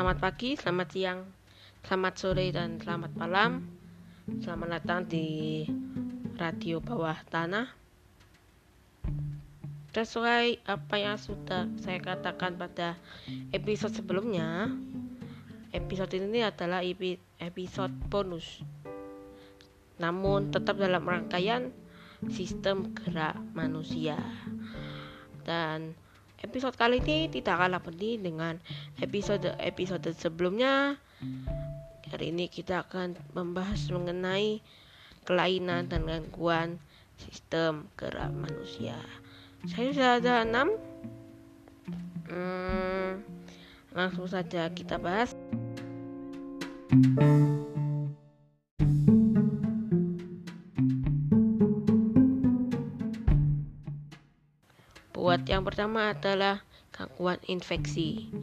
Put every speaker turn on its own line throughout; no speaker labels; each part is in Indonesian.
Selamat pagi, selamat siang, selamat sore, dan selamat malam. Selamat datang di Radio Bawah Tanah. Sesuai apa yang sudah saya katakan pada episode sebelumnya, episode ini adalah episode bonus. Namun tetap dalam rangkaian sistem gerak manusia. Dan Episode kali ini tidak kalah penting dengan episode-episode sebelumnya. Hari ini kita akan membahas mengenai kelainan dan gangguan sistem gerak manusia. Saya sudah ada enam. Hmm, langsung saja kita bahas. Buat yang pertama adalah gangguan infeksi.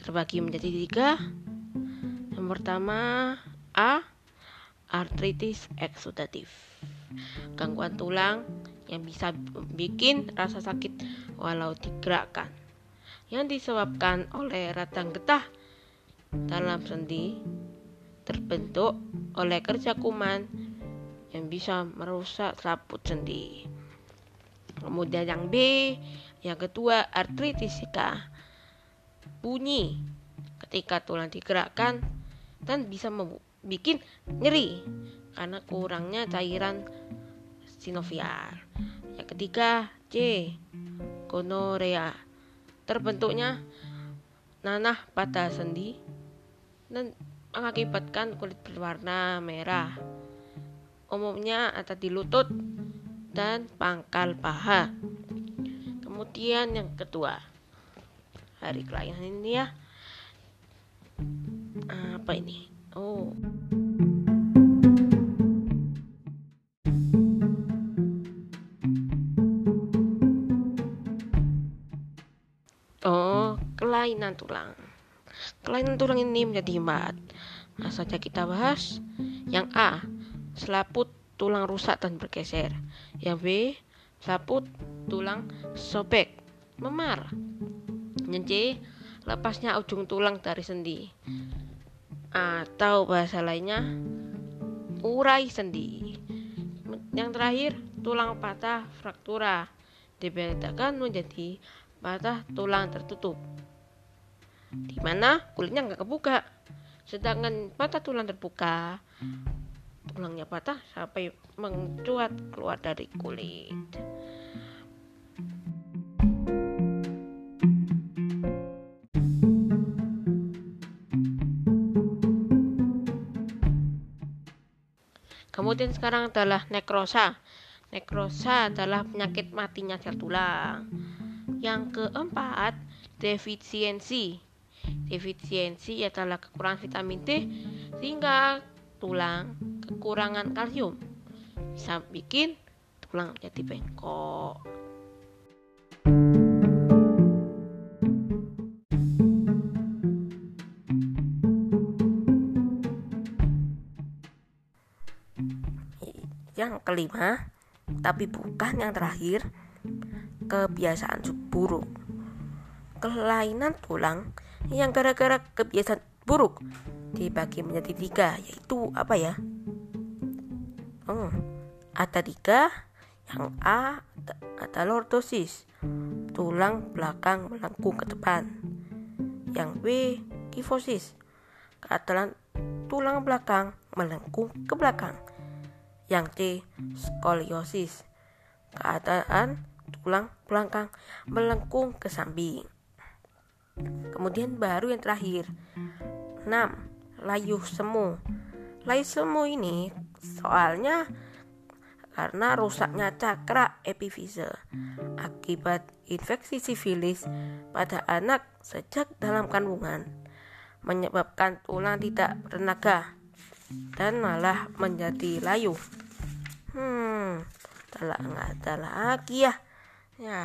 Terbagi menjadi tiga. Yang pertama A. Artritis eksudatif. Gangguan tulang yang bisa bikin rasa sakit walau digerakkan. Yang disebabkan oleh radang getah dalam sendi terbentuk oleh kerja kuman yang bisa merusak selaput sendi. Kemudian yang B, yang kedua artritisika. Bunyi ketika tulang digerakkan dan bisa membuat nyeri karena kurangnya cairan sinovial. Yang ketiga C, gonorea. Terbentuknya nanah pada sendi dan mengakibatkan kulit berwarna merah. Umumnya ada di lutut dan pangkal paha. Kemudian yang kedua, hari kelainan ini ya. Apa ini? Oh. Oh, kelainan tulang. Kelainan tulang ini menjadi empat. Nah, saja kita bahas. Yang A, selaput tulang rusak dan bergeser. Yang B, saput tulang sobek, memar. Yang C, lepasnya ujung tulang dari sendi. Atau bahasa lainnya, urai sendi. Yang terakhir, tulang patah fraktura dibedakan menjadi patah tulang tertutup di mana kulitnya nggak kebuka sedangkan patah tulang terbuka tulangnya patah sampai mencuat keluar dari kulit. Kemudian sekarang adalah nekrosa. Nekrosa adalah penyakit matinya sel tulang. Yang keempat, defisiensi. Defisiensi adalah kekurangan vitamin D sehingga tulang kekurangan kalsium bisa bikin tulang jadi bengkok. Yang kelima, tapi bukan yang terakhir, kebiasaan buruk. Kelainan tulang yang gara-gara kebiasaan buruk dibagi menjadi tiga yaitu apa ya oh ada tiga yang A ada lordosis. Tulang belakang melengkung ke depan. Yang B kifosis. Keadaan tulang belakang melengkung ke belakang. Yang C skoliosis. Keadaan tulang belakang melengkung ke samping. Kemudian baru yang terakhir. 6 layuh semu. Layuh semu ini soalnya karena rusaknya cakra epifise akibat infeksi sifilis pada anak sejak dalam kandungan menyebabkan tulang tidak bertenaga dan malah menjadi layu. Hmm, telah nggak ada lagi ya. Ya.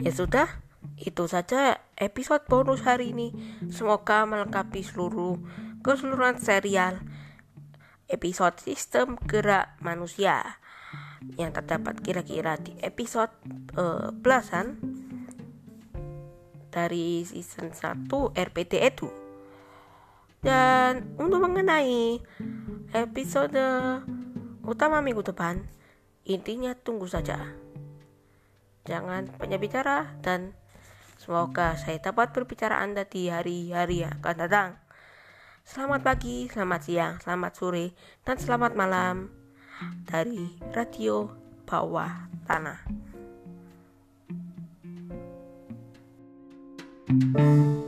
Ya sudah, itu saja episode bonus hari ini. Semoga melengkapi seluruh keseluruhan serial episode sistem gerak manusia yang terdapat kira-kira di episode uh, belasan dari season 1 RPT Edu. Dan untuk mengenai episode utama minggu depan, intinya tunggu saja. Jangan banyak bicara dan semoga saya dapat berbicara Anda di hari-hari yang akan datang. Selamat pagi, selamat siang, selamat sore, dan selamat malam dari Radio Bawah Tanah. thank you